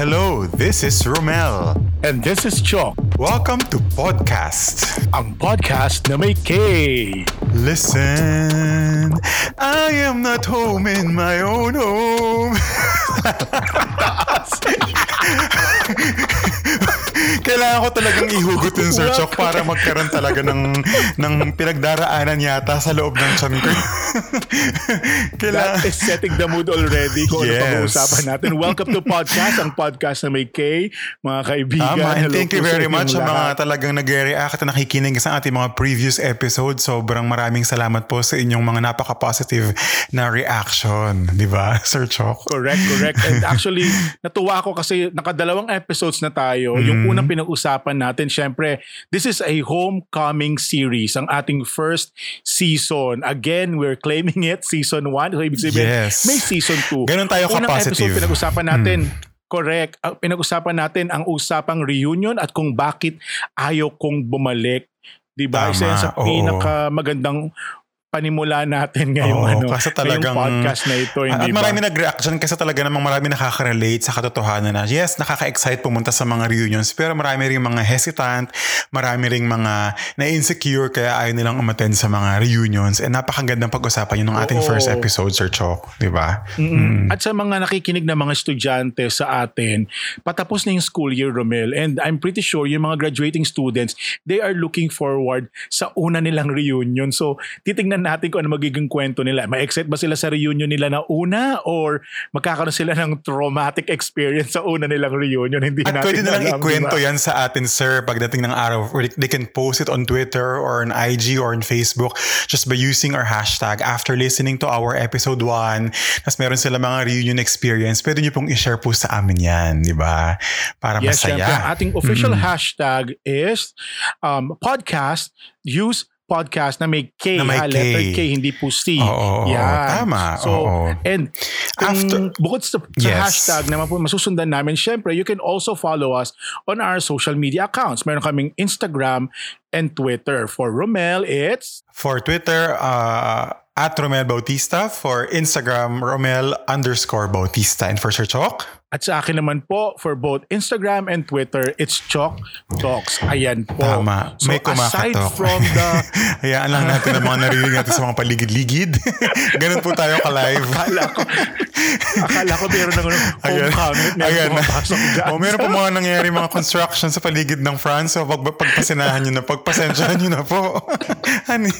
Hello, this is Romel. And this is Chok, Welcome to Podcast. ang podcast na may K. Listen, I am not home in my own home. Kailangan ko talagang ihugot yung Sir Chok para magkaroon talaga ng, ng pinagdaraanan yata sa loob ng tiyan ko. Kailangan, That is setting the mood already kung Yes. ano pag-uusapan natin. Welcome to podcast, ang podcast na may K. Mga kaibigan, Tama, and hello thank you very much sa mga talagang nag-react at nakikinig sa ating mga previous episodes. Sobrang maraming salamat po sa inyong mga napaka-positive na reaction. Di ba, Sir Chok? Correct, correct. And actually, natuwa ako kasi nakadalawang episodes na tayo. Mm-hmm. Yung unang pinag-usapan natin, syempre, this is a homecoming series, ang ating first season. Again, we're claiming it, season 1. So, ibig sabihin, Yes. may season 2. Ganun tayo Unang ka-positive. episode, pinag-usapan natin, correct, ang pinag-usapan natin ang usapang reunion at kung bakit ayaw kong bumalik. Diba? Tama, Isa yan sa oo. pinakamagandang panimula natin ngayong Oo, ano, kasi ngayong talagang- podcast na ito. At Hindi ba? marami nag-react dyan kasi talaga namang marami nakaka-relate sa katotohanan na yes, nakaka-excite pumunta sa mga reunions pero marami ring mga hesitant, marami ring mga na-insecure kaya ayaw nilang umattend sa mga reunions and napakagandang pag-usapan yun ng ating Oo. first episode, Sir Chok. Di ba? Mm-mm. At sa mga nakikinig na mga estudyante sa atin, patapos na yung school year, Romel. And I'm pretty sure yung mga graduating students, they are looking forward sa una nilang reunion. So, titingnan natin kung ano magiging kwento nila. Ma-excite ba sila sa reunion nila na una or magkakaroon sila ng traumatic experience sa una nilang reunion? Hindi At natin pwede nilang alam, ikwento diba? yan sa atin, sir, pagdating ng araw. They can post it on Twitter or on IG or on Facebook just by using our hashtag. After listening to our episode 1, tas meron sila mga reunion experience, pwede nyo pong i-share po sa amin yan, di ba? Para Yes, masaya. ating official hashtag is um, podcast, use podcast na may K, Na may ha, letter K. K, hindi po C. Oo, Yan. tama, So, oo. and kung After- bukod sa, sa Yes. hashtag naman po masusundan namin, syempre, you can also follow us on our social media accounts. Meron kaming Instagram and Twitter. For Romel, it's For Twitter, uh, at Romel Bautista. For Instagram, Romel underscore Bautista. And for Sir Chok? At sa akin naman po, for both Instagram and Twitter, it's Chalk Talks. Ayan po. Tama. So May aside from the Hayaan lang natin ang mga narinig natin sa mga paligid-ligid. Ganun po tayo ka-live. akala ko, akala ko meron ng ano, homecoming. Meron Ayan. O, meron po mga nangyayari mga construction sa paligid ng France. So, pag, pagpasinahan nyo na, pagpasensyahan nyo na po. Hani,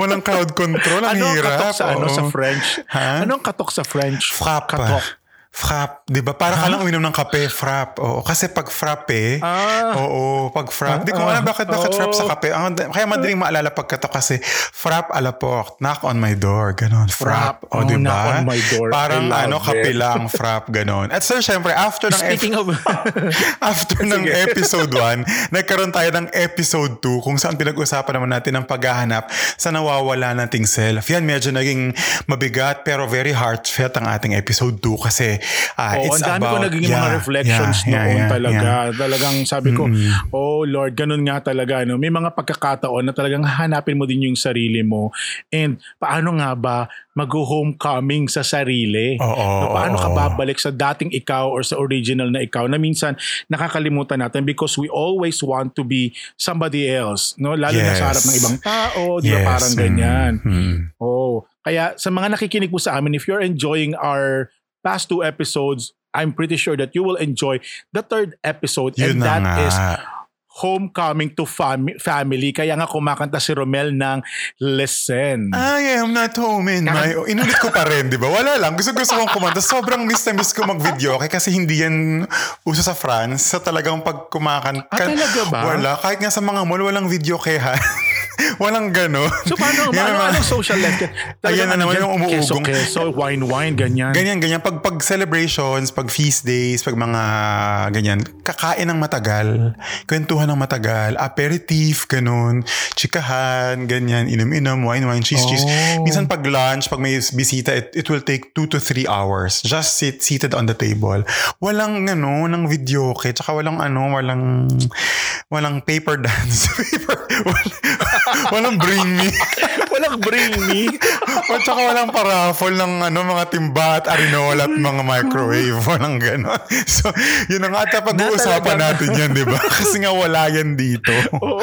walang crowd control. Ang ano hirap. katok sa ano sa French? Ha? Ano ang katok sa French? Frap. Katok. Frap. Di ba? Para ka lang uminom ng kape, frap. Oo. Kasi pag frappe, Ah. oo, pag frap. Di ko Ah, alam bakit, bakit oo. frap sa kape. Ang, kaya madaling maalala pagkato kasi frap a la porte, knock on my door, ganon. Frap. Frap. O, di Oh, knock ba? on my door. Parang ano, kape it. lang, frap, ganon. At sir, syempre, after ng Speaking of... After ng episode 1, nagkaroon tayo ng episode 2 kung saan pinag-usapan naman natin ang paghahanap sa nawawala nating self. Yan, medyo naging mabigat pero very heartfelt ang ating episode 2 kasi uh, Oo, it's ang dami ko about... naging mga yeah, reflections yeah, yeah, noon yeah, talaga. yeah. Talagang sabi ko, oh Lord, ganun nga talaga. No? May mga pagkakataon na talagang hanapin mo din yung sarili mo. And paano nga ba mag-homecoming sa sarili? Oo, No, paano oo. ka babalik sa dating ikaw or sa original na ikaw na minsan nakakalimutan natin because we always want to be somebody else. No? Lalo na sa Yes. harap ng ibang tao. Di ba Yes, parang ganyan. mm. Oh, kaya sa mga nakikinig po sa amin, if you're enjoying our past two episodes, I'm pretty sure that you will enjoy the third episode Yun and that nga. is Homecoming to fam- Family. Kaya nga kumakanta si Romel ng Listen. I am not home in my... Inulit ko pa rin, di ba? Wala lang. Gusto gusto kong kumanta. Sobrang miss na miss ko mag-video okay? kasi hindi yan uso sa France. Sa talagang pag kumakanta. Ah, talaga ba? Wala. Kahit nga sa mga mall, walang video kaya. walang gano'n. so paano, paano naman. anong social life? Ayan na naman yung umuugong. Keso, keso, wine, wine, ganyan. Ganyan, ganyan. Pag, pag celebrations, pag feast days, pag mga ganyan, kakain ng matagal, kwentuhan ng matagal, aperitif, ganun, chikahan, ganyan, inom-inom, wine-wine, cheese-cheese. Oh. Minsan pag lunch, pag may bisita, it, it will take two to three hours. Just sit, seated on the table. Walang, ano, ng video kit, tsaka walang, ano, walang, walang paper dance. paper, walang, walang bring me. Walang bring me. At saka walang paraffol ng ano, mga timba at arinola at mga microwave. Walang gano'n. So, yun ang ata pag-uusapan natin yan, di ba? Kasi nga wala yan dito. Oo.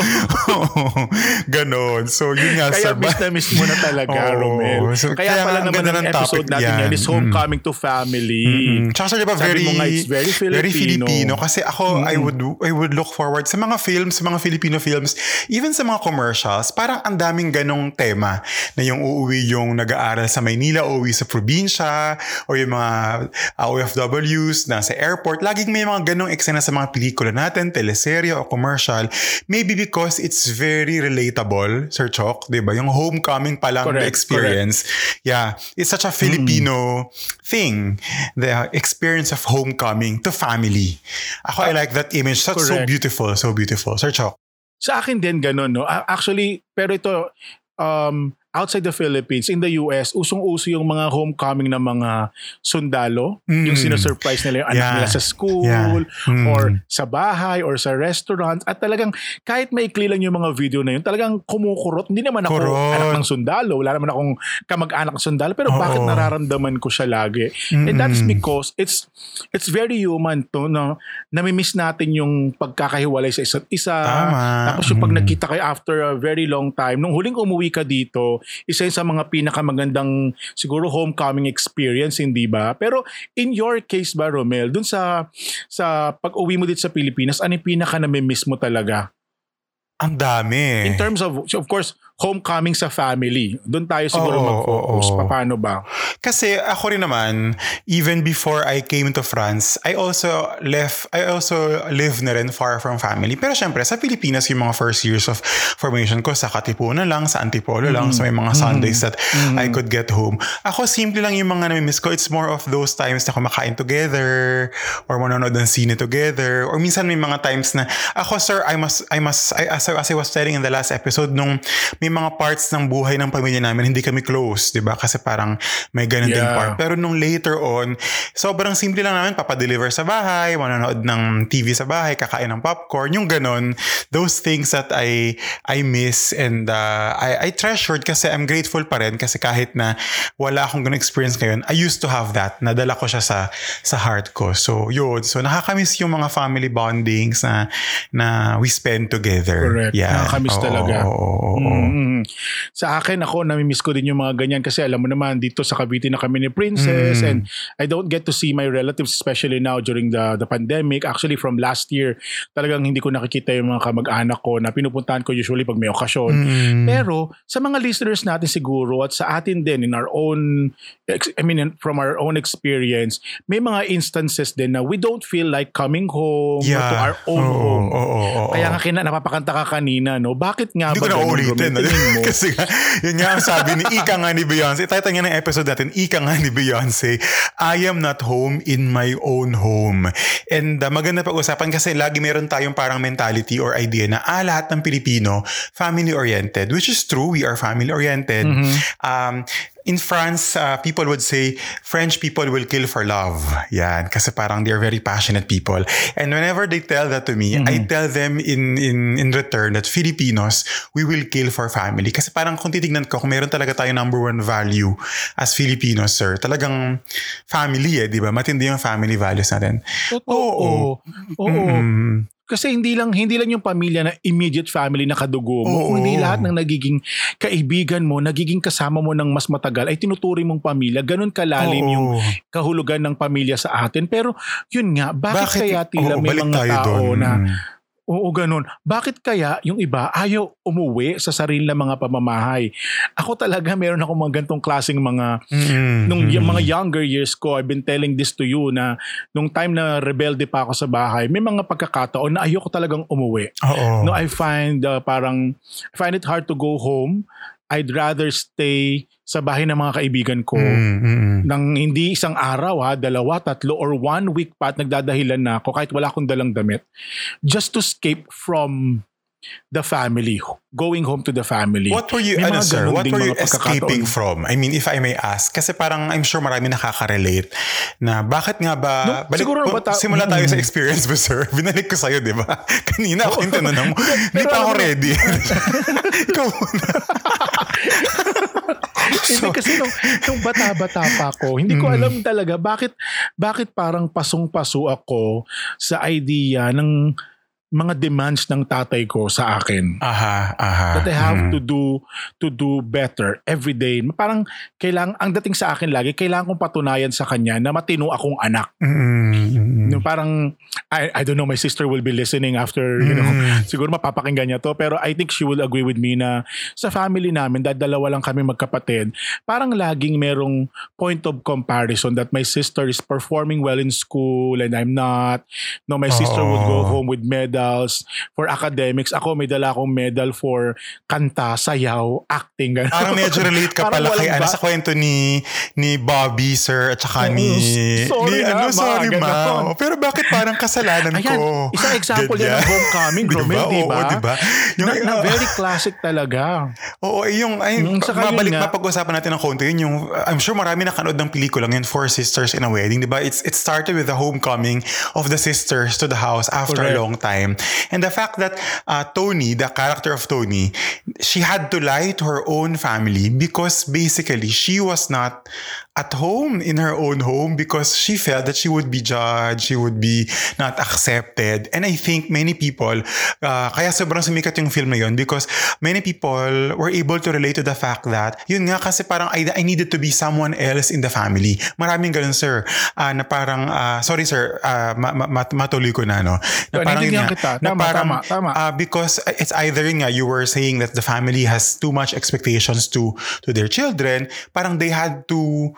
Ganon. So, yun nga. Kaya sa, miss na miss mo na talaga, Oo. Romel. So, kaya, kaya pala naman ang ng episode natin yan. yan is Homecoming to Family. Mm. Tsaka siya, di ba, Sabi very, nga, it's very very Filipino. Filipino. Kasi ako, I would I would look forward sa mga films, sa mga Filipino films, even sa mga commercials, parang ang daming ganong tema na yung uuwi yung nag-aaral sa Maynila, uuwi sa probinsya, o yung mga uh, OFWs na sa airport. Laging may mga ganong eksena sa mga pelikula natin, teleserye o commercial. Maybe because it's very relatable, Sir Chok, di ba? Yung homecoming pa lang Correct, experience. Yeah. It's such a Filipino thing. The experience of homecoming to family. Ako, I like that image. That's so Correct. beautiful. So beautiful. Sir Chok. Sa akin din ganun, no? Actually, pero ito, um, outside the Philippines, in the US, usong-uso yung mga homecoming ng mga sundalo. Mm. Yung sinasurprise nila yung anak Yeah. nila sa school, Yeah. Mm. or sa bahay, or sa restaurant. At talagang, kahit maikli lang yung mga video na yun, talagang kumukurot. Hindi naman ako Kurot. anak ng sundalo. Wala naman akong kamag-anak ng sundalo. Pero Oo. bakit nararamdaman ko siya lagi? And that's Mm-mm. because it's it's very human to, no? Namimiss natin yung pagkakahiwalay sa isa't isa. Tama. Tapos yung pag Mm. nagkita kayo after a very long time, nung huling umuwi ka dito, isa yun sa mga pinakamagandang siguro homecoming experience, hindi ba? Pero in your case ba, Romel, dun sa sa pag-uwi mo dito sa Pilipinas, ano yung pinaka namimiss mo talaga? Ang dami. In terms of, of course, homecoming sa family. Doon tayo siguro Oo, mag-focus. oo. Paano ba? Kasi ako rin naman, even before I came to France, I also left, I also live na rin far from family. Pero syempre, sa Pilipinas, yung mga first years of formation ko, sa Katipunan lang, sa Antipolo lang, so may mga Sundays that I could get home. Ako, simple lang yung mga namimiss ko. It's more of those times na kumakain together, or manonood ng sine together, or minsan may mga times na, ako sir, I must, I must, I, as, I- as I was telling in the last episode, nung may mga parts ng buhay ng pamilya namin, hindi kami close, di ba? Kasi parang may ganun ding Yeah. part. Pero nung later on, sobrang simple lang namin, papadeliver sa bahay, manonood ng TV sa bahay, kakain ng popcorn, yung ganun. Those things that I I miss and uh, I, I treasured kasi I'm grateful pa rin kasi kahit na wala akong ganun experience ngayon, I used to have that. Nadala ko siya sa sa heart ko. So, yun. So, nakakamiss yung mga family bondings na na we spend together. Correct. Yeah. Nakakamiss Oo, talaga. oo, oo, oo. Mm. Sa akin, ako, namimiss ko din yung mga ganyan kasi alam mo naman, dito sa Cavite na kami ni Princess Mm. and I don't get to see my relatives especially now during the the pandemic. Actually, from last year, talagang hindi ko nakikita yung mga kamag-anak ko na pinupuntahan ko usually pag may okasyon. Mm. Pero sa mga listeners natin siguro at sa atin din in our own I mean from our own experience, may mga instances din na we don't feel like coming home or to our own Oo, home. oo, oo, oo. Kaya nga kina napapakanta ka kanina, no? Bakit nga Hindi ba ko na ulitin. Tingin mo? Kasi nga, yun nga ang sabi ni Ika nga ni Beyonce. Title nga ng episode natin, Ika nga ni Beyonce, I am not home in my own home. And uh, maganda pag-usapan kasi lagi meron tayong parang mentality or idea na ah, lahat ng Pilipino family-oriented. Which is true, we are family-oriented. Mm-hmm. Um, in France, uh, people would say, French people will kill for love. Yan. Kasi parang they're very passionate people. And whenever they tell that to me, I Mm-hmm. tell them in, in, in return that Filipinos, we will kill for family. Kasi parang kung titignan ko, kung meron talaga tayo number one value as Filipinos, sir, talagang family eh, di ba? Matindi yung family values natin. Oo. Oo. Mm. Kasi hindi lang hindi lang yung pamilya na immediate family na kadugo mo, Oo. kundi lahat ng nagiging kaibigan mo, nagiging kasama mo ng mas matagal ay tinuturing mong pamilya. Ganun kalalim Oo. yung kahulugan ng pamilya sa atin. Pero yun nga, bakit, kaya tila Oo, may balik mga tayo tao doon. na Mm. Oo, ganun. Bakit kaya yung iba ayaw umuwi sa sarili ng mga pamamahay? Ako talaga meron ako mga gantong klaseng mga Mm. nung yung mga younger years ko, I've been telling this to you na nung time na rebelde pa ako sa bahay, may mga pagkakataon na ayoko talagang umuwi. Oo. No, I find uh, parang I find it hard to go home. I'd rather stay sa bahay ng mga kaibigan ko Mm, mm, mm. nang hindi isang araw ha, dalawa, tatlo or one week pa at nagdadahilan na ako kahit wala akong dalang damit just to escape from the family, going home to the family. What were you, May ano sir, what were you escaping from? I mean, if I may ask. Kasi parang I'm sure marami nakaka-relate na bakit nga ba, No, siguro po- bata- simula tayo Mm. sa experience mo sir. Binalik ko sa'yo, di ba? Kanina ako yung tinanong mo. Hindi pa ako ready. Ikaw muna. Hindi kasi nung, nung bata-bata pa ako, hindi ko Mm. alam talaga bakit bakit parang pasong-paso ako sa idea ng mga demands ng tatay ko sa akin. Aha, aha. That I have Mm. to do to do better every day. Parang kailangan ang dating sa akin lagi, kailangan kong patunayan sa kanya na matino akong anak. Mm, mm, mm. Yung parang I I don't know my sister will be listening after, you know, Mm. siguro mapapakinggan niya to pero I think she will agree with me na sa family namin dahil dalawa lang kami magkapatid parang laging merong point of comparison that my sister is performing well in school and I'm not no my sister would go Oo. home with medals for academics ako may dala akong medal for kanta sayaw acting ganun. Parang medyo relate ka pala kay ano sa kwento ni ni Bobby sir at saka ni Sorry ni, na, ano ma, sorry ma. Oh, Pero bakit parang kasalanan Ayan, ko? isang example yan ng homecoming, Romel, di ba? Oo, di ba? na, na uh, very classic talaga. Oo, yung, ay, Mm, yun mabalik, nga. mapag-usapan natin ng konti yun, yung, I'm sure marami nakanood ng pelikula yun, Four Sisters in a Wedding, di ba? It's, it started with the homecoming of the sisters to the house after Correct. a long time. And the fact that uh, Tony, the character of Tony, she had to lie to her own family because basically she was not at home in her own home because she felt that she would be judged, she would be not accepted. And I think many people, uh, kaya sobrang sumikat yung film na yun because many people were able to relate to the fact that, yun nga kasi parang I, I needed to be someone else in the family. Maraming ganun, sir. Ah, na parang, ah, sorry sir, ah, ma- ma- mat- matuloy ko na, no? Na Yun, naintindihan kita. Tama, tama, tama. ah, because it's either yun nga, you were saying that the family has too much expectations to to their children, parang they had to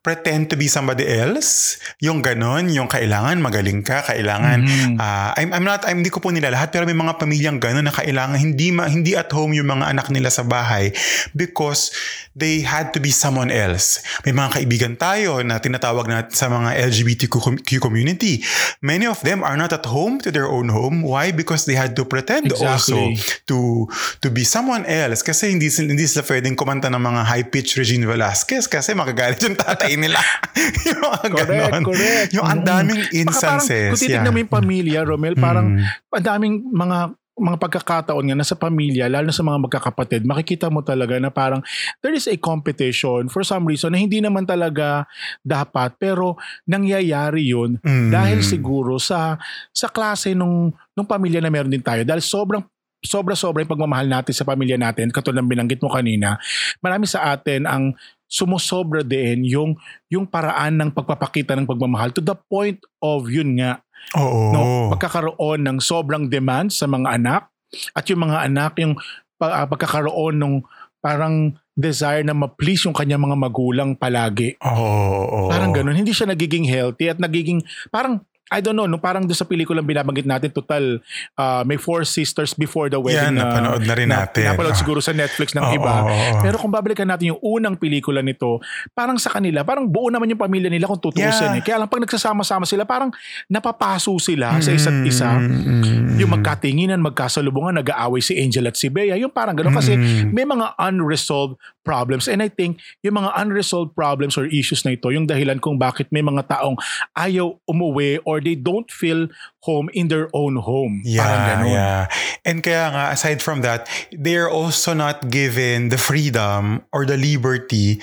pretend to be somebody else. Yung ganon, yung kailangan magaling ka, kailangan Mhm. ah, I'm I'm not I'm hindi ko po nila lahat pero may mga pamilyang ganon na kailangan hindi ma, hindi at home yung mga anak nila sa bahay because they had to be someone else. May mga kaibigan tayo na tinatawag natin sa mga LGBTQ community. Many of them are not at home to their own home. Why? Because they had to pretend also Exactly. to to be someone else kasi hindi hindi sila pwedeng kumanta ng mga high pitch Regine Velasquez kasi magagalit yung tatay nila. yung mga Correct, ganon. correct. Yung ang daming Baka parang, instances. kung titignan yeah. mo yung pamilya, Romel, parang Mm. ang daming mga mga pagkakataon nga na sa pamilya, lalo na sa mga magkakapatid, makikita mo talaga na parang there is a competition for some reason na hindi naman talaga dapat pero nangyayari yun Mm. dahil siguro sa sa klase nung nung pamilya na meron din tayo dahil sobrang sobra-sobra yung pagmamahal natin sa pamilya natin katulad ng binanggit mo kanina marami sa atin ang sumusobra din yung yung paraan ng pagpapakita ng pagmamahal to the point of yun nga Oo. no pagkakaroon ng sobrang demand sa mga anak at yung mga anak yung pa- ah, pagkakaroon ng parang desire na ma-please yung kanyang mga magulang palagi Oo. oo. Parang ganun. Hindi siya nagiging healthy at nagiging parang I don't know, no, parang doon sa pelikulang binabanggit natin, total, uh, may four sisters before the wedding. Yan, napanood na rin natin. Napanood Ah. siguro sa Netflix ng Oo, iba. oo, oo. Pero kung babalikan natin yung unang pelikula nito, parang sa kanila, parang buo naman yung pamilya nila kung tutusin. Eh. Yeah. Kaya lang pag nagsasama-sama sila, parang napapaso sila sa isa't isa. Mm, Yung magkatinginan, magkasalubungan, nag-aaway si Angel at si Bea. Yung parang gano'n. Kasi Mm. may mga unresolved problems. And I think yung mga unresolved problems or issues na ito, yung dahilan kung bakit may mga taong ayaw umuwi or they don't feel home in their own home. Yeah, yeah. And kaya nga, aside from that, they're also not given the freedom or the liberty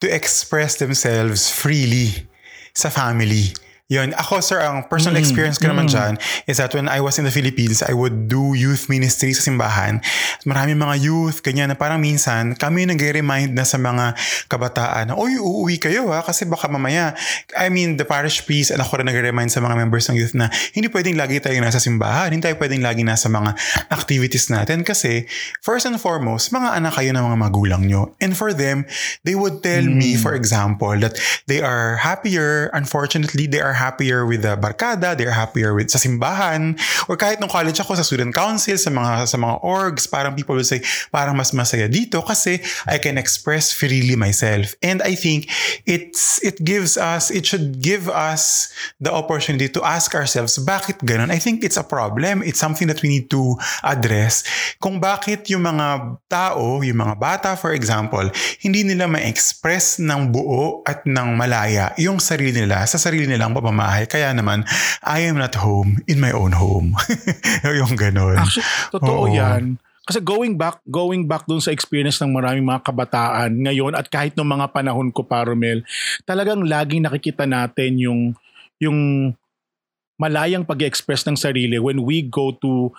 to express themselves freely sa family. Yun. Ako, sir, ang personal Mm, experience ko naman mm. dyan is that when I was in the Philippines, I would do youth ministry sa simbahan. Marami mga youth, ganyan, na parang minsan, kami nag-remind na sa mga kabataan na, Uy, uuwi kayo ha, kasi baka mamaya. I mean, the parish priest, and ako rin nag-remind sa mga members ng youth na, hindi pwedeng lagi tayo nasa simbahan, hindi tayo pwedeng lagi nasa mga activities natin kasi, first and foremost, mga anak kayo ng mga magulang nyo. And for them, they would tell me, Mm. for example, that they are happier, unfortunately, they are happier with the barkada, they're happier with sa simbahan, or kahit nung college ako sa student council, sa mga sa mga orgs, parang people will say, parang mas masaya dito kasi I can express freely myself. And I think it's it gives us, it should give us the opportunity to ask ourselves, bakit ganun? I think it's a problem. It's something that we need to address. Kung bakit yung mga tao, yung mga bata, for example, hindi nila ma-express ng buo at ng malaya yung sarili nila sa sarili nilang pamamahay. Kaya naman, I am not home in my own home. yung ganun. Actually, totoo Oo. yan. kasi going back, going back dun sa experience ng maraming mga kabataan ngayon at kahit nung mga panahon ko pa, Romel, talagang laging nakikita natin yung, yung malayang pag express ng sarili when we go to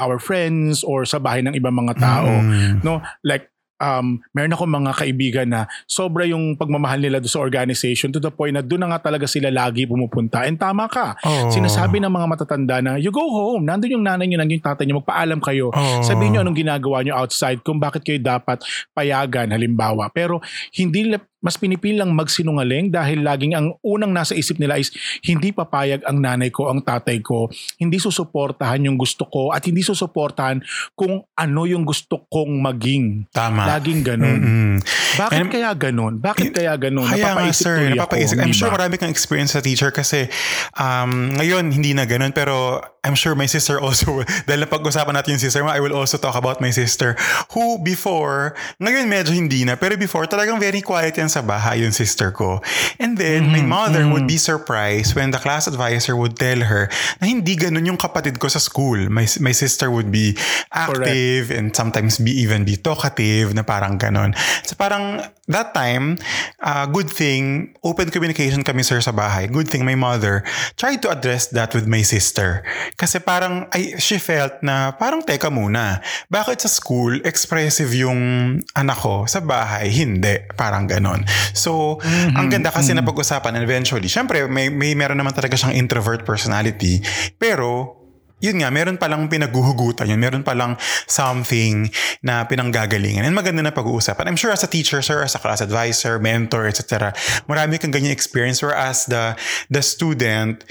our friends or sa bahay ng ibang mga tao. Mm. No? Like, um, meron ako mga kaibigan na sobra yung pagmamahal nila sa organization to the point na doon na nga talaga sila lagi pumupunta. And tama ka. Oo. Sinasabi ng mga matatanda na, you go home. Nandun yung nanay nyo, nandun yung tatay nyo, magpaalam kayo. Oo. Sabihin nyo anong ginagawa nyo outside kung bakit kayo dapat payagan halimbawa. Pero hindi la- mas pinipili lang magsinungaling dahil laging ang unang nasa isip nila is hindi papayag ang nanay ko, ang tatay ko. Hindi susuportahan yung gusto ko at hindi susuportahan kung ano yung gusto kong maging. Tama. Laging ganun. Mm-mm. Bakit And- kaya ganun? Bakit kaya ganun? Kaya nga Napapaisip sir, tuloy ako, napapaisip. I'm di sure marami kang experience sa teacher kasi um, ngayon hindi na ganun pero I'm sure my sister also, dahil napag-usapan natin yung sister mo, I will also talk about my sister who before, ngayon medyo hindi na, pero before talagang very quiet yan sa bahay yung sister ko. And then my Mm-hmm. mother would be surprised when the class advisor would tell her na hindi ganun yung kapatid ko sa school. My, my sister would be active and sometimes be even be talkative na parang ganun. So parang that time, uh, good thing, open communication kami sir sa bahay. Good thing my mother tried to address that with my sister. Kasi parang, ay, she felt na parang teka muna. Bakit sa school, expressive yung anak ko, sa bahay, hindi. Parang ganon. So, ang ganda kasi na pag-usapan and eventually, syempre, may, may meron naman talaga siyang introvert personality. Pero, yun nga, meron palang pinaguhugutan yun. Meron palang something na pinanggagalingan. And maganda na pag-uusapan. I'm sure as a teacher, sir, as a class advisor, mentor, etc. Marami kang ganyan experience whereas the, the student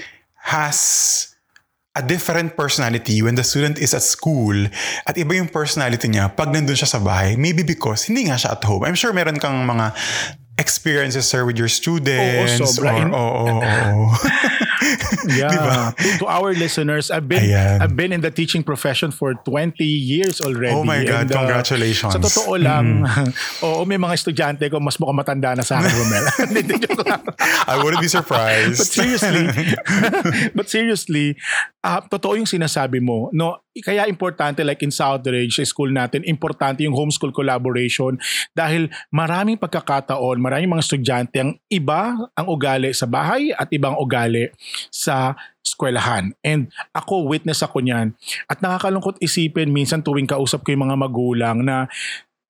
has a different personality when the student is at school at iba yung personality niya pag nandun siya sa bahay. Maybe because hindi nga siya at home. I'm sure meron kang mga experiences, sir, with your students. sobra. Or, In- oo, oo, oo. Yeah. Diba? To, our listeners, I've been Ayan. I've been in the teaching profession for 20 years already. Oh my God, And, uh, congratulations. Sa totoo lang, oo, may mga estudyante ko mas mukhang matanda na sa akin, Romel. I wouldn't be surprised. but seriously, but seriously, ah, totoo yung sinasabi mo. No, kaya importante like in Southridge, school natin, importante yung homeschool collaboration dahil maraming pagkakataon, maraming mga estudyante ang iba ang ugali sa bahay at ibang ugali sa eskwelahan. And ako, witness ako niyan. At nakakalungkot isipin minsan tuwing kausap ko yung mga magulang na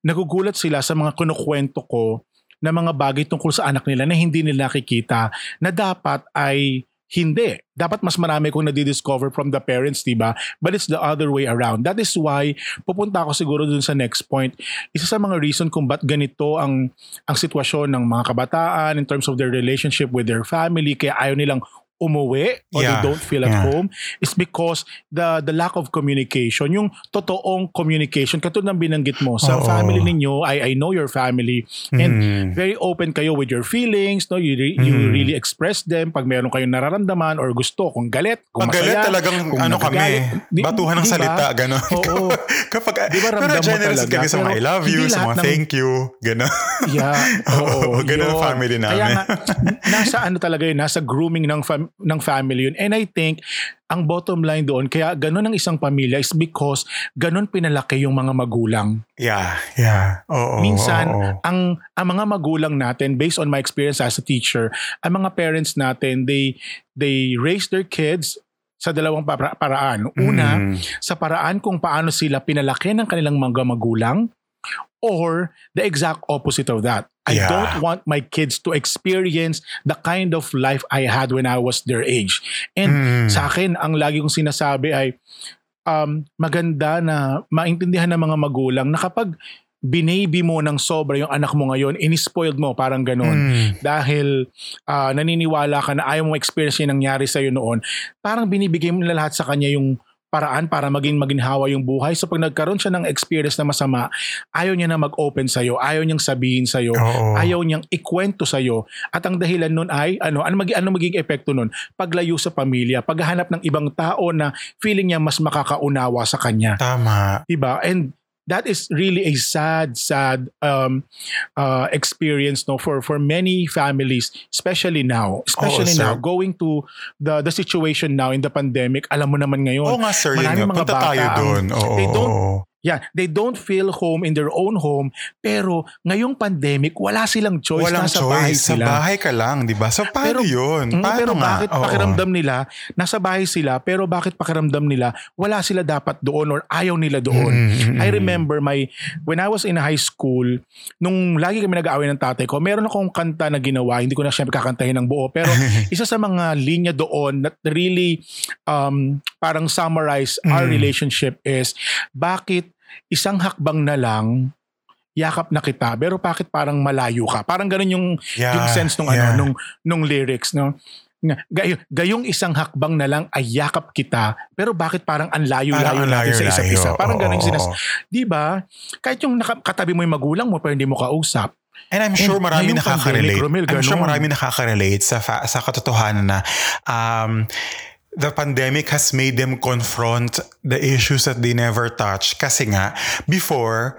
nagugulat sila sa mga kinukwento ko na mga bagay tungkol sa anak nila na hindi nila nakikita na dapat ay hindi. Dapat mas marami kong nadidiscover from the parents, di ba? But it's the other way around. That is why, pupunta ako siguro dun sa next point. Isa sa mga reason kung ba't ganito ang, ang sitwasyon ng mga kabataan in terms of their relationship with their family, kaya ayaw nilang umuwi or Yeah, they don't feel at yeah. home is because the the lack of communication, yung totoong communication, katulad ng binanggit mo, sa Oo. family ninyo, I, I know your family, and Mm. very open kayo with your feelings, no? You, re- you Mm. really express them pag meron kayong nararamdaman or gusto, kung galit, kung Pag galit masaya, talagang kung ano kami. Di- batuhan ng di ba? salita, gano'n. Oo. Kapag, Di ba pero generous talaga? kami sa mga I love you, sa mga ng- thank you, gano'n. Yeah. Oo. Ganun yun. family namin. Kaya nga, nasa ano talaga yun, nasa grooming ng, fam- ng family yun. And I think, ang bottom line doon, kaya ganun ang isang pamilya is because ganun pinalaki yung mga magulang. Yeah, yeah. Oo, Minsan, oo. ang ang mga magulang natin based on my experience as a teacher, ang mga parents natin they they raise their kids sa dalawang para- paraan. Una, Mm. sa paraan kung paano sila pinalaki ng kanilang mga magulang or the exact opposite of that. I Yeah. don't want my kids to experience the kind of life I had when I was their age. And Mm. sa akin, ang lagi kong sinasabi ay um, maganda na maintindihan ng mga magulang na kapag binaby mo ng sobra yung anak mo ngayon, inispoiled mo, parang ganun. Mm. Dahil ah, naniniwala ka na ayaw mo experience yung nangyari sa'yo noon, parang binibigay mo na lahat sa kanya yung paraan para maging maginhawa yung buhay. So pag nagkaroon siya ng experience na masama, ayaw niya na mag-open sa'yo, ayaw niyang sabihin sa'yo, Oo. ayaw niyang ikwento sa'yo. At ang dahilan nun ay, ano, ano, mag, ano magiging epekto nun? Paglayo sa pamilya, paghahanap ng ibang tao na feeling niya mas makakaunawa sa kanya. Tama. Diba? And that is really a sad, sad um, uh, experience no for for many families, especially now, especially sir. now going to the the situation now in the pandemic. Alam mo naman ngayon, Oo nga sir, yun maraming nga. mga Punta bata tayo ang- doon. Oo, they don't- oo. Yeah, they don't feel home in their own home pero ngayong pandemic wala silang choice Walang nasa choice. bahay Sa sila. bahay ka lang, di ba? So, paano Pero- yun? Mm, Paano pero nga? bakit Oo. pakiramdam nila nasa bahay sila pero bakit pakiramdam nila wala sila dapat doon or ayaw nila doon. Mm, mm, I mm. remember my when I was in high school nung lagi kami nag-aaway ng tatay ko meron akong kanta na ginawa hindi ko na syempre kakantahin ng buo pero isa sa mga linya doon that really um, parang summarize our Mm. relationship is bakit isang hakbang na lang yakap na kita pero bakit parang malayo ka parang ganun yung Yeah, yung sense nung yeah. ano nung nung lyrics no Gay, gayong isang hakbang na lang ay yakap kita pero bakit parang ang layo-layo natin sa isa't isa parang ganun yung Oo, sinas oo. di ba kahit yung naka- katabi mo yung magulang mo pero hindi mo kausap And I'm sure And marami nakaka-relate. Romel, I'm sure ganun. marami nakaka-relate sa, fa- sa katotohanan na um, the pandemic has made them confront the issues that they never touch. Kasi nga, before,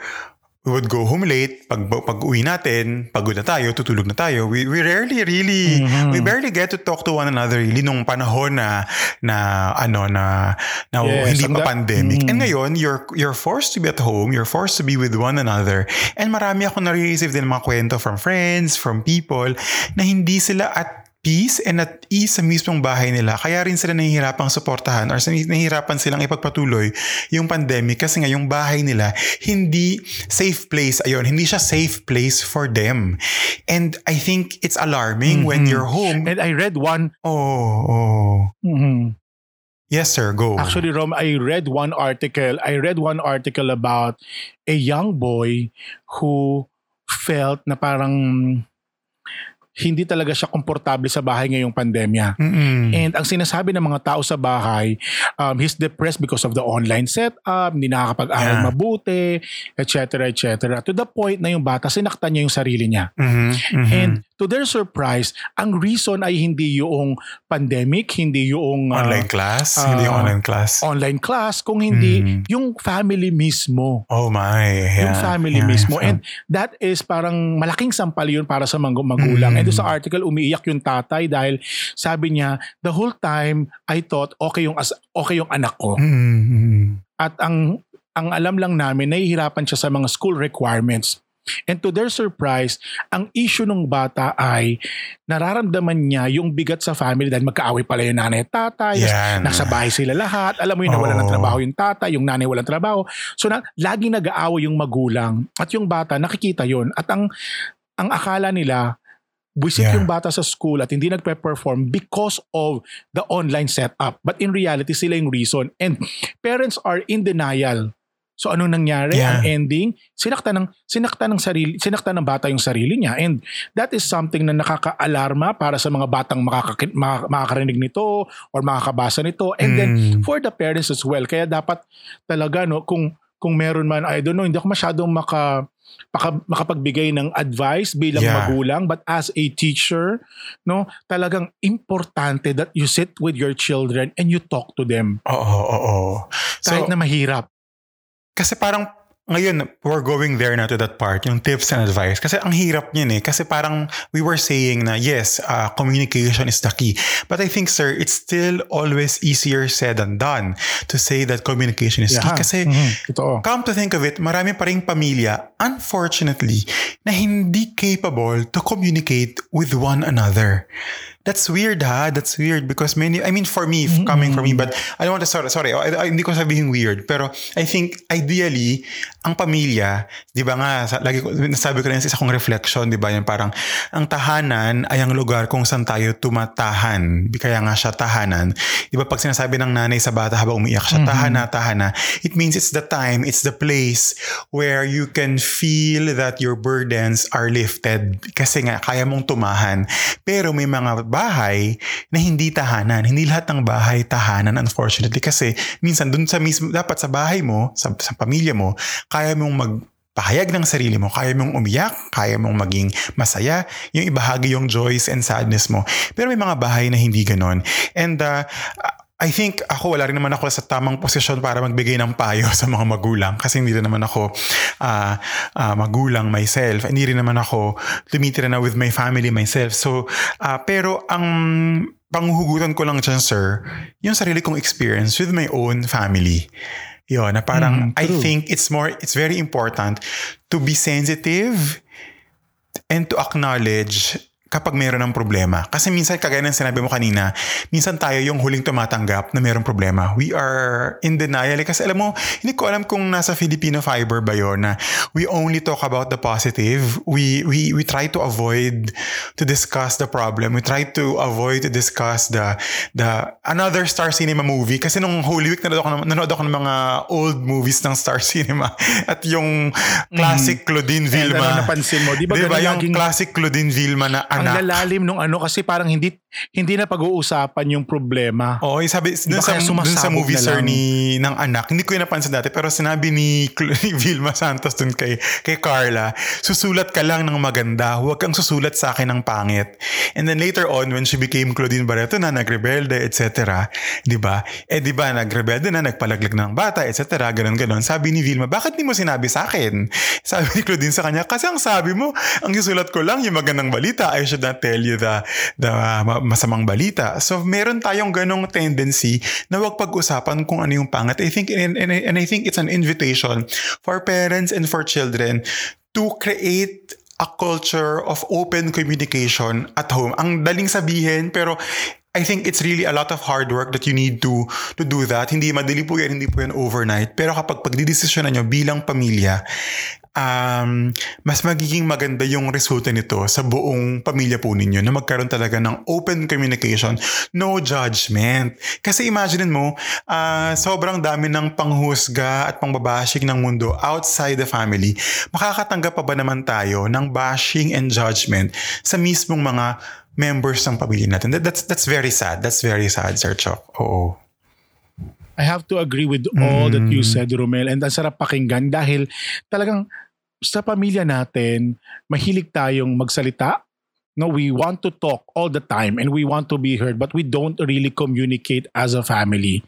we would go home late. Pag, pag uwi natin, pagod na tayo, tutulog na tayo. We, we rarely really, Mhm. we barely get to talk to one another really nung panahon na, na ano, na, na Yes, hindi pa pandemic. Mm. And ngayon, you're, you're forced to be at home, you're forced to be with one another. And marami ako nare-receive din mga kwento from friends, from people, na hindi sila at peace and at ease sa mismong bahay nila. Kaya rin sila nahihirapang suportahan or nahihirapan silang ipagpatuloy yung pandemic kasi nga yung bahay nila hindi safe place. Ayun, hindi siya safe place for them. And I think it's alarming when Mhm. you're home. and I read one Oh, oh. mhm. Yes, sir. Go. Actually, Rom, I read one article. I read one article about a young boy who felt na parang hindi talaga siya komportable sa bahay ngayong pandemya. Mm-mm. And ang sinasabi ng mga tao sa bahay, um, he's depressed because of the online setup, hindi nakakapag-aral Yeah. mabuti, etc. etc. To the point na yung bata, sinaktan niya yung sarili niya. Mhm, mhm. And to their surprise, ang reason ay hindi yung pandemic, hindi yung uh, online class? hindi yung online class. online class, kung hindi Mm. yung family mismo. Oh my. Yung Yeah, family yeah, mismo. so- And that is parang malaking sampal yun para sa mga magulang. Mm. And doon sa article, umiiyak yung tatay dahil sabi niya, the whole time, I thought, okay yung, as, okay yung anak ko. Mm, At ang ang alam lang namin, nahihirapan siya sa mga school requirements. And to their surprise, ang issue ng bata ay nararamdaman niya yung bigat sa family dahil magkaaway pala yung nanay at tatay. Yan. Nasa bahay sila lahat. Alam mo yun, nawala ng Oo. trabaho yung tatay, yung nanay walang trabaho. So na, laging nag-aaway yung magulang. At yung bata, nakikita yon At ang, ang akala nila, Buisit Yeah. yung bata sa school at hindi nagpe-perform because of the online setup. But in reality, sila yung reason. And parents are in denial. So anong nangyari? Yeah. Ang ending, sinakta ng sinakta ng sarili, sinakta ng bata yung sarili niya. And that is something na nakaka-alarma para sa mga batang makaka, mak- makakarinig nito or makakabasa nito. And then Mm. for the parents as well. Kaya dapat talaga no kung kung meron man I don't know hindi ako masyadong maka, maka makapagbigay ng advice bilang Yeah. magulang but as a teacher no talagang importante that you sit with your children and you talk to them Oo, oo, oo. kahit So, na mahirap kasi parang ngayon, we're going there na to that part, yung tips and advice. Kasi ang hirap niyan eh. Kasi parang we were saying na yes, uh, communication is the key. But I think, sir, it's still always easier said than done to say that communication is key. Yeah. Kasi Mhm. Totoo. come to think of it, marami pa rin pamilya, unfortunately, na hindi capable to communicate with one another. That's weird ha. That's weird because many, I mean for me, f- coming from me, but I don't want to, sorry, sorry, I, I- hindi ko sabihin weird, pero I think ideally, ang pamilya, di ba nga, sa- lagi ko, nasabi ko rin sa isa kong reflection, di ba, yung parang, ang tahanan ay ang lugar kung saan tayo tumatahan. Kaya nga siya tahanan. Di ba pag sinasabi ng nanay sa bata habang umiiyak siya, tahana, tahana, it means it's the time, it's the place where you can feel that your burdens are lifted. Kasi nga, kaya mong tumahan. Pero may mga bahay na hindi tahanan. Hindi lahat ng bahay tahanan, unfortunately. Kasi minsan dun sa mismo, dapat sa bahay mo, sa, sa pamilya mo, kaya mong mag pahayag ng sarili mo, kaya mong umiyak, kaya mong maging masaya, yung ibahagi yung joys and sadness mo. Pero may mga bahay na hindi ganon. And uh, I think ako wala rin naman ako sa tamang posisyon para magbigay ng payo sa mga magulang kasi hindi rin naman ako ah, ah, magulang myself. Hindi rin naman ako tumitira na with my family myself. So, ah, pero ang panghuhugutan ko lang dyan, sir, yung sarili kong experience with my own family. Yun, na parang Mm, I think it's more, it's very important to be sensitive and to acknowledge kapag mayroon ng problema. Kasi minsan, kagaya ng sinabi mo kanina, minsan tayo yung huling tumatanggap na mayroong problema. We are in denial. Eh, Kasi alam mo, hindi ko alam kung nasa Filipino fiber ba yun na we only talk about the positive. We, we, we try to avoid to discuss the problem. We try to avoid to discuss the, the another Star Cinema movie. Kasi nung Holy Week, nanood ako, ng- nanood ako ng mga old movies ng Star Cinema. At yung classic Claudine And Vilma. ano napansin mo, di ba Di ba ganun yung classic Claudine Vilma na Ang anak? lalalim nung ano kasi parang hindi hindi na pag-uusapan yung problema. Oo, yung sabi, dun sa, dun sa movie sir ni, ng anak, hindi ko yung napansin dati, pero sinabi ni, ni Vilma Santos dun kay, kay Carla, susulat ka lang ng maganda, huwag kang susulat sa akin ng pangit. And then later on, when she became Claudine Barreto na nagrebelde, etc. Di ba? Eh di ba, nagrebelde na, nagpalaglag ng bata, etc. Ganon, ganon. Sabi ni Vilma, bakit di mo sinabi sa akin? Sabi ni Claudine sa kanya, kasi ang sabi mo, ang isulat ko lang yung magandang balita. I should not tell you the, the ma- masamang balita. So, meron tayong ganong tendency na wag pag-usapan kung ano yung pangat. I think, and, and, and I think it's an invitation for parents and for children to create a culture of open communication at home. Ang daling sabihin, pero I think it's really a lot of hard work that you need to to do that. Hindi madali po yan, hindi po yan overnight. Pero kapag pagdidesisyonan nyo bilang pamilya, um, mas magiging maganda yung resulta nito sa buong pamilya po ninyo na magkaroon talaga ng open communication, no judgment. Kasi imagine mo, ah, sobrang dami ng panghusga at pangbabashing ng mundo outside the family. Makakatanggap pa ba naman tayo ng bashing and judgment sa mismong mga members ng pamilya natin? That- That's, that's very sad. That's very sad, Sir Chok. Oo. I have to agree with all that you Mm. said, Romel. And ang sarap pakinggan dahil talagang sa pamilya natin, mahilig tayong magsalita. No, we want to talk all the time and we want to be heard but we don't really communicate as a family.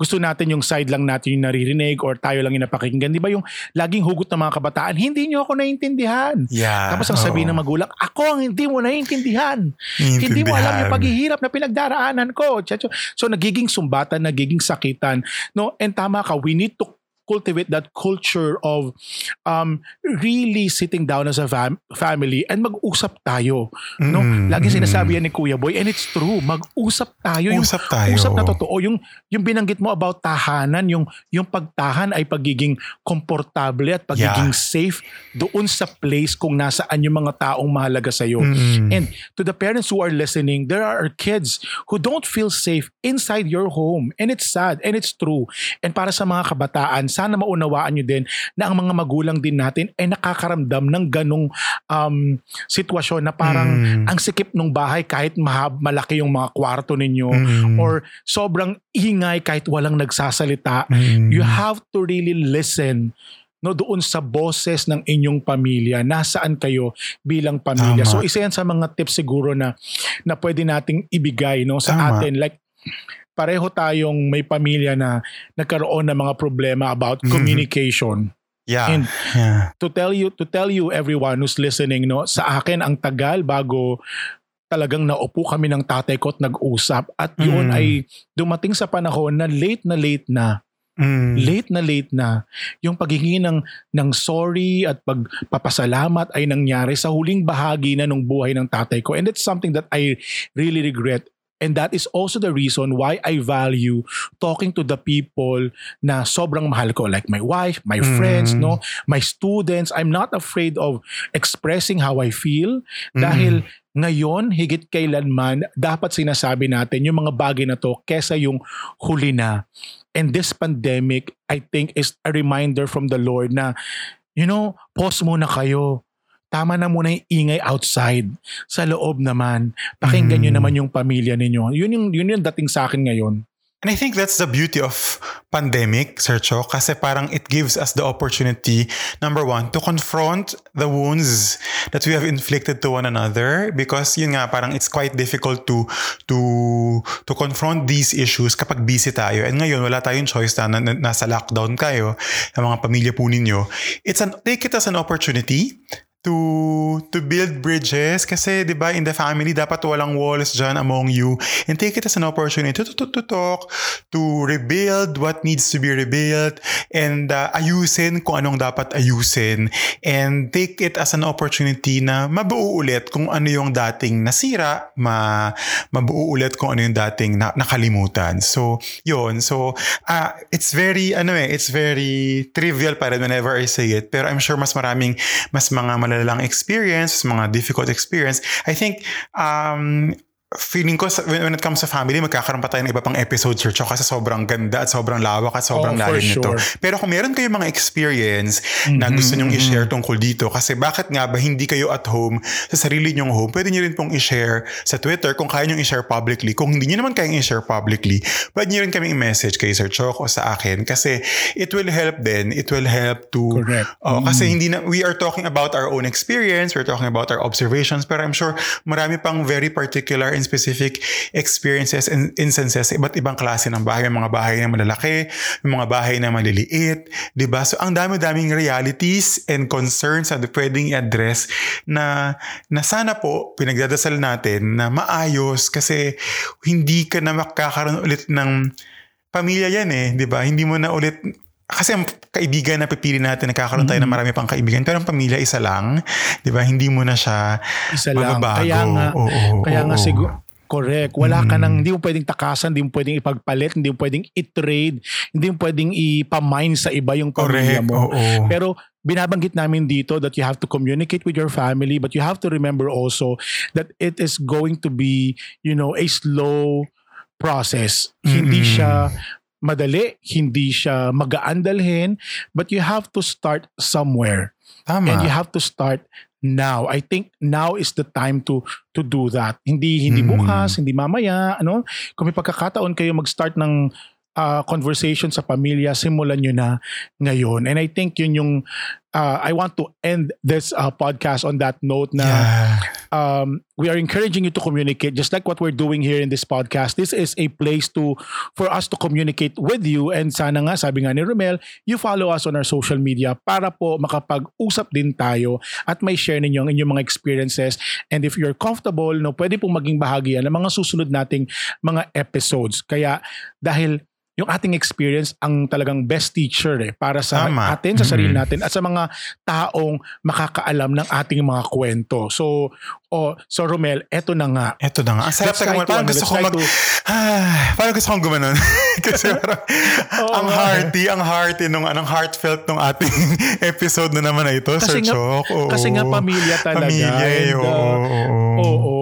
Gusto natin yung side lang natin yung naririnig or tayo lang yung napakinggan. Di ba yung laging hugot ng mga kabataan, hindi nyo ako naiintindihan. Yeah. Tapos ang sabihin oo. ng magulang, ako ang hindi mo naiintindihan. Hindi mo alam yung paghihirap na pinagdaraanan ko. So nagiging sumbatan, nagiging sakitan. No, and tama ka, we need to cultivate that culture of um really sitting down as a fam- family and mag-usap tayo no Mm, lagi mm. sinasabi yan ni Kuya Boy and it's true mag-usap tayo yung Usap tayo. usap na totoo yung yung binanggit mo about tahanan yung yung pagtahan ay pagiging komportable at pagiging Yeah. safe doon sa place kung nasaan yung mga taong mahalaga sa iyo Mm. And to the parents who are listening, there are kids who don't feel safe inside your home. And it's sad and it's true. And para sa mga kabataan, sana maunawaan nyo din na ang mga magulang din natin ay nakakaramdam ng ganong um, sitwasyon na parang Mm. ang sikip ng bahay kahit mahab, malaki yung mga kwarto ninyo Mm. or sobrang ingay kahit walang nagsasalita. Mm. You have to really listen no doon sa boses ng inyong pamilya nasaan kayo bilang pamilya Tama. so isa yan sa mga tips siguro na na pwede nating ibigay no sa Tama. atin like pareho tayong may pamilya na nagkaroon ng mga problema about Mhm. communication Yeah. And- yeah. to tell you to tell you everyone who's listening no sa akin ang tagal bago talagang naupo kami ng tatay ko at nag-usap at yun Mm. ay dumating sa panahon na late na late na Mm. late na late na yung paghingi ng, ng sorry at pagpapasalamat ay nangyari sa huling bahagi na ng buhay ng tatay ko and it's something that I really regret and that is also the reason why I value talking to the people na sobrang mahal ko like my wife, my friends, Mm. no, my students. I'm not afraid of expressing how I feel Mm. dahil ngayon higit kailanman dapat sinasabi natin yung mga bagay na to kesa yung huli na. And this pandemic, I think, is a reminder from the Lord na, you know, pause muna kayo. Tama na muna yung ingay outside. Sa loob naman, pakinggan nyo Mm. naman yung pamilya ninyo. Yun yung, yun yung dating sa akin ngayon. And I think that's the beauty of pandemic, Sir Cho, kasi parang it gives us the opportunity, number one, to confront the wounds that we have inflicted to one another because yun nga, parang it's quite difficult to to to confront these issues kapag busy tayo. And ngayon, wala tayong choice na, na nasa lockdown kayo, ng mga pamilya po ninyo. It's an, take it as an opportunity to to build bridges. Kasi 'di ba in the family dapat walang walls dyan among you. And take it as an opportunity to, to, to, talk to rebuild what needs to be rebuilt and uh, ayusin kung anong dapat ayusin. And take it as an opportunity na mabuo ulit kung ano yung dating nasira ma mabuo ulit kung ano yung dating na, nakalimutan. So yon so uh, it's very ano eh it's very trivial para whenever I say it pero I'm sure mas maraming mas mga malalang experience, mga difficult experience, I think um, feeling ko when it comes to family, magkakaroon pa tayo ng iba pang episodes sir kasi sobrang ganda at sobrang lawak at sobrang oh, lalim sure. nito. Pero kung meron kayong mga experience mm-hmm, na gusto nyong mm-hmm. i-share tungkol dito, kasi bakit nga ba hindi kayo at home sa sarili nyong home, pwede nyo rin pong i-share sa Twitter kung kaya nyong i-share publicly. Kung hindi nyo naman kayang i-share publicly, pwede nyo rin kami i-message kay Sir Chok o sa akin kasi it will help then. It will help to... Correct. Uh, mm-hmm. Kasi hindi na, we are talking about our own experience, we're talking about our observations, pero I'm sure marami pang very particular and specific experiences and instances sa iba't ibang klase ng bahay. May mga bahay na malalaki, may mga bahay na maliliit, di ba? So ang dami-daming realities and concerns na pwedeng i-address na, na sana po pinagdadasal natin na maayos kasi hindi ka na makakaroon ulit ng pamilya yan eh, di ba? Hindi mo na ulit kasi ang kaibigan na pipili natin, nagkakaroon tayo mm-hmm. ng marami pang kaibigan, pero ang pamilya isa lang, di ba? Hindi mo na siya isa lang. Kaya nga, oo, oo, kaya oo. nga siguro, Correct. Wala Mm. ka nang, hindi mo pwedeng takasan, hindi mo pwedeng ipagpalit, hindi mo pwedeng i-trade, hindi mo pwedeng ipamine sa iba yung pamilya Correct, mo. oo. Pero binabanggit namin dito that you have to communicate with your family, but you have to remember also that it is going to be, you know, a slow process. Hindi Mm-mm. siya madali, hindi siya magaan dalhin, but you have to start somewhere. Tama. And you have to start now. I think now is the time to to do that. Hindi hindi Mm. bukas, hindi mamaya, ano? Kung may pagkakataon kayo mag-start ng uh, conversation sa pamilya, simulan nyo na ngayon. And I think yun yung uh, I want to end this uh, podcast on that note na yeah. Um, we are encouraging you to communicate just like what we're doing here in this podcast. This is a place to for us to communicate with you and sana nga sabi nga ni Romel, you follow us on our social media para po makapag-usap din tayo at may share ninyo ang inyong mga experiences and if you're comfortable, no, pwede pong maging bahagi ng mga susunod nating mga episodes. Kaya dahil yung ating experience ang talagang best teacher eh para sa Tama. atin, sa sarili Mhm. natin at sa mga taong makakaalam ng ating mga kwento. So, oh, so Romel, eto na nga. Eto na nga. Ang sarap sa Parang ano, gusto let's ko try mag... Ah, parang gusto kong gumanon. Kasi parang Oo ang hearty, ang hearty nung anong heartfelt nung ating episode na naman na ito, Sir Kasi nga- Chok. Oo. Kasi nga pamilya talaga. Pamilya eh, And, oo, uh, oo, oo.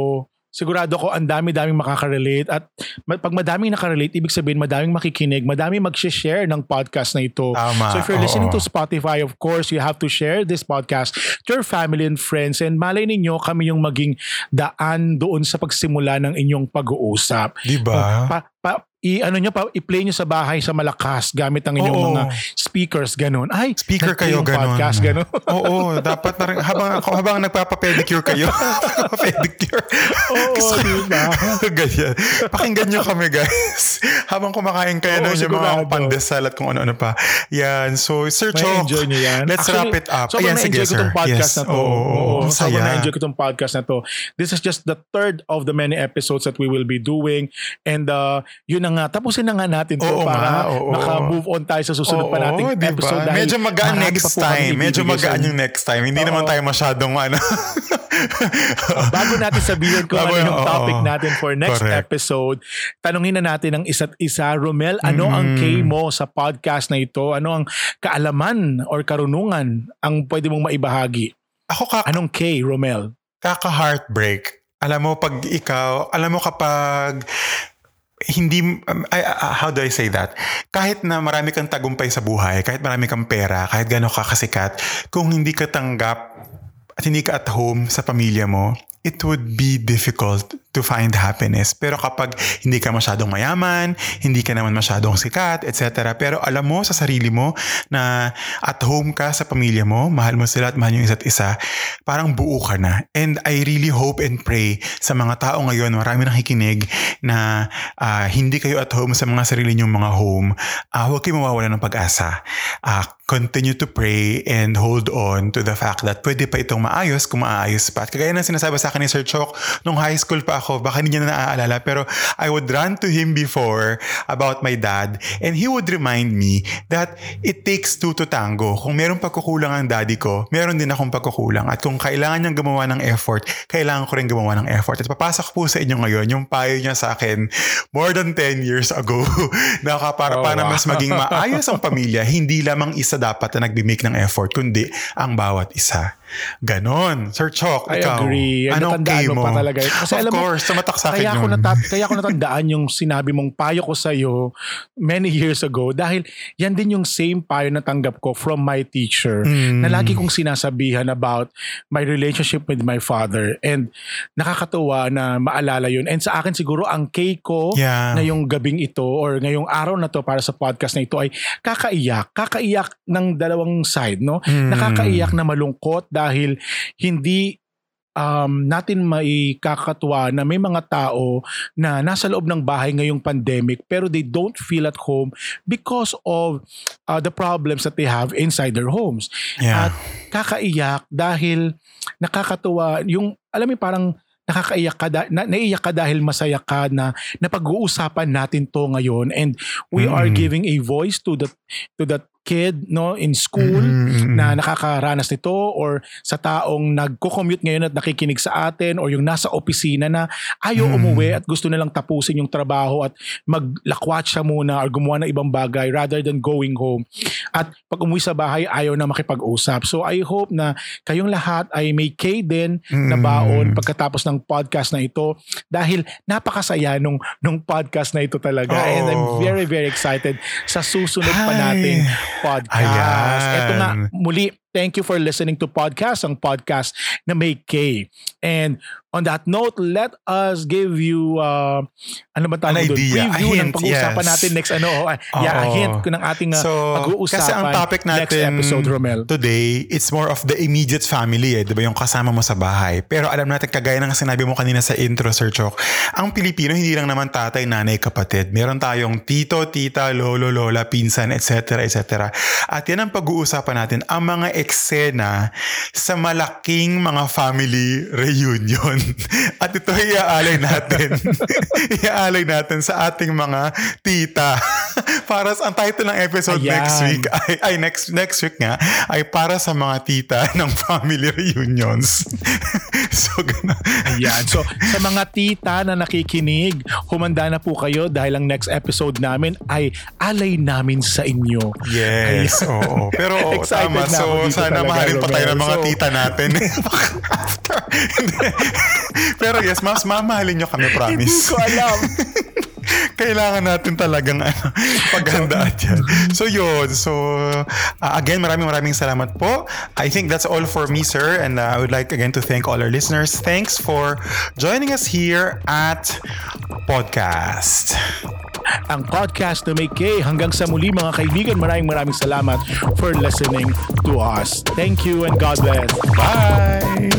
Sigurado ko ang dami-daming makaka-relate at pag madaming nakarelate, ibig sabihin madaming makikinig, madaming mag-share ng podcast na ito. Tama. So if you're listening oo. to Spotify, of course, you have to share this podcast to your family and friends and malay ninyo kami yung maging daan doon sa pagsimula ng inyong pag-uusap. Diba? Pa, pa, i, ano nyo, pa, i-play nyo sa bahay sa malakas gamit ang inyong Oo. mga speakers, ganun. Ay, Speaker kayo, ganun. podcast, ganun. Oo, dapat na rin, habang, habang nagpapapedicure kayo, pedicure. Oo, ko- diba? Ganyan. Pakinggan nyo kami guys. Habang kumakain kayo Oo, ng yung mga pandesal at kung ano-ano pa. Yan. So, Sir Chok, enjoy nyo yan. let's Actually, wrap it up. Sobrang Ayan, sige, na-enjoy ko tong podcast yes. na to. Oo, oo, oo. Ang saya. na-enjoy ko tong podcast na to. This is just the third of the many episodes that we will be doing. And uh, yun na nga, tapusin na nga natin to Oo para oo. maka-move on tayo sa susunod pa nating Oo, diba? episode. dahil Medyo magaan next time. Medyo magaan yung next time. Hindi Oo. naman tayo masyadong ano. Bago natin sabihin kung Bago ano yung yun, oo. topic natin for next Correct. episode, tanungin na natin ang isa't isa. Romel, ano Mm. ang K mo sa podcast na ito? Ano ang kaalaman or karunungan ang pwede mong maibahagi? Ako ka, Anong K, Romel? kaka-heartbreak. Alam mo, pag ikaw, alam mo kapag hindi, um, I- how do I say that? Kahit na marami kang tagumpay sa buhay, kahit marami kang pera, kahit gano'n ka kasikat, kung hindi ka tanggap at hindi ka at home sa pamilya mo, it would be difficult to find happiness. Pero kapag hindi ka masyadong mayaman, hindi ka naman masyadong sikat, etc. Pero alam mo sa sarili mo na at home ka sa pamilya mo, mahal mo sila at mahal yung isa't isa, parang buo ka na. And I really hope and pray sa mga tao ngayon, marami nakikinig na uh, hindi kayo at home sa mga sarili nyong mga home, uh, huwag kayo mawawala ng pag-asa. Uh, continue to pray and hold on to the fact that pwede pa itong maayos kung maayos pa. At kagaya ng sinasabi sa akin ni Sir Chok, nung high school pa ako, baka hindi niya na naaalala, pero I would run to him before about my dad and he would remind me that it takes two to tango. Kung meron pagkukulang ang daddy ko, meron din akong pagkukulang. At kung kailangan niyang gumawa ng effort, kailangan ko rin gumawa ng effort. At papasok po sa inyo ngayon yung payo niya sa akin more than 10 years ago na para, oh, para wow. mas maging maayos ang pamilya, hindi lamang isa dapat na nagbi-make ng effort, kundi ang bawat isa. Ganon. Sir Chok, I ikaw. agree. Anong kay mo? pa talaga. Kasi of alam course, mo, tumatak sa akin kaya yun. Ko nata- kaya ko natandaan yung sinabi mong payo ko sa'yo many years ago dahil yan din yung same payo na tanggap ko from my teacher mm. na lagi kong sinasabihan about my relationship with my father and nakakatuwa na maalala yun. And sa akin siguro ang kay ko yeah. ngayong gabing ito or ngayong araw na to para sa podcast na ito ay kakaiyak. Kakaiyak ng dalawang side, no? Mm. Nakakaiyak na malungkot dahil hindi um, natin maikakatwa na may mga tao na nasa loob ng bahay ngayong pandemic pero they don't feel at home because of uh, the problems that they have inside their homes. Yeah. At kakaiyak dahil nakakatuwa yung alam mo parang nakakaiyak ka da, na, naiyak ka dahil masaya ka na napag-uusapan natin to ngayon and we mm. are giving a voice to the to that kid no in school mm-hmm. na nakakaranas nito or sa taong nagko-commute ngayon at nakikinig sa atin or yung nasa opisina na ayaw mm. umuwi at gusto nilang tapusin yung trabaho at maglakwatsa muna or gumawa ng ibang bagay rather than going home. At pag umuwi sa bahay, ayaw na makipag-usap. So I hope na kayong lahat ay may K din mm. na baon pagkatapos ng podcast na ito dahil napakasaya nung, nung podcast na ito talaga. Oh. And I'm oh. very, very excited sa susunod Hi. pa nating podcast. Ayan. Ito nga, muli, thank you for listening to podcast, ang podcast na may K. And on that note, let us give you uh, ano ba tawag doon? Preview hint, ng pag-uusapan yes. natin next ano. Uh, yeah, a hint ng ating uh, so, pag-uusapan kasi ang topic natin next episode, Romel. Today, it's more of the immediate family eh, 'di ba? Yung kasama mo sa bahay. Pero alam natin kagaya ng sinabi mo kanina sa intro, Sir Chok, ang Pilipino hindi lang naman tatay, nanay, kapatid. Meron tayong tito, tita, lolo, lola, pinsan, etc. etc. At yan ang pag-uusapan natin, ang mga eksena sa malaking mga family reunion. At ito iaalay natin. iaalay natin sa ating mga tita. para sa ang title ng episode Ayan. next week ay, ay next next week nga ay para sa mga tita ng family reunions. so ganun. Ayan. So sa mga tita na nakikinig, humanda na po kayo dahil ang next episode namin ay alay namin sa inyo. Yes. Oo. Pero oh, tama. So sana mahalin pa tayo ng mga so, tita natin. Pero yes, mas mamahalin nyo kami, promise. Hindi ko alam. Kailangan natin talagang ano, paghandaan yan. So yun. So uh, again, maraming maraming salamat po. I think that's all for me, sir. And uh, I would like again to thank all our listeners. Thanks for joining us here at Podcast ang podcast na may K. Hanggang sa muli mga kaibigan, maraming maraming salamat for listening to us. Thank you and God bless. Bye!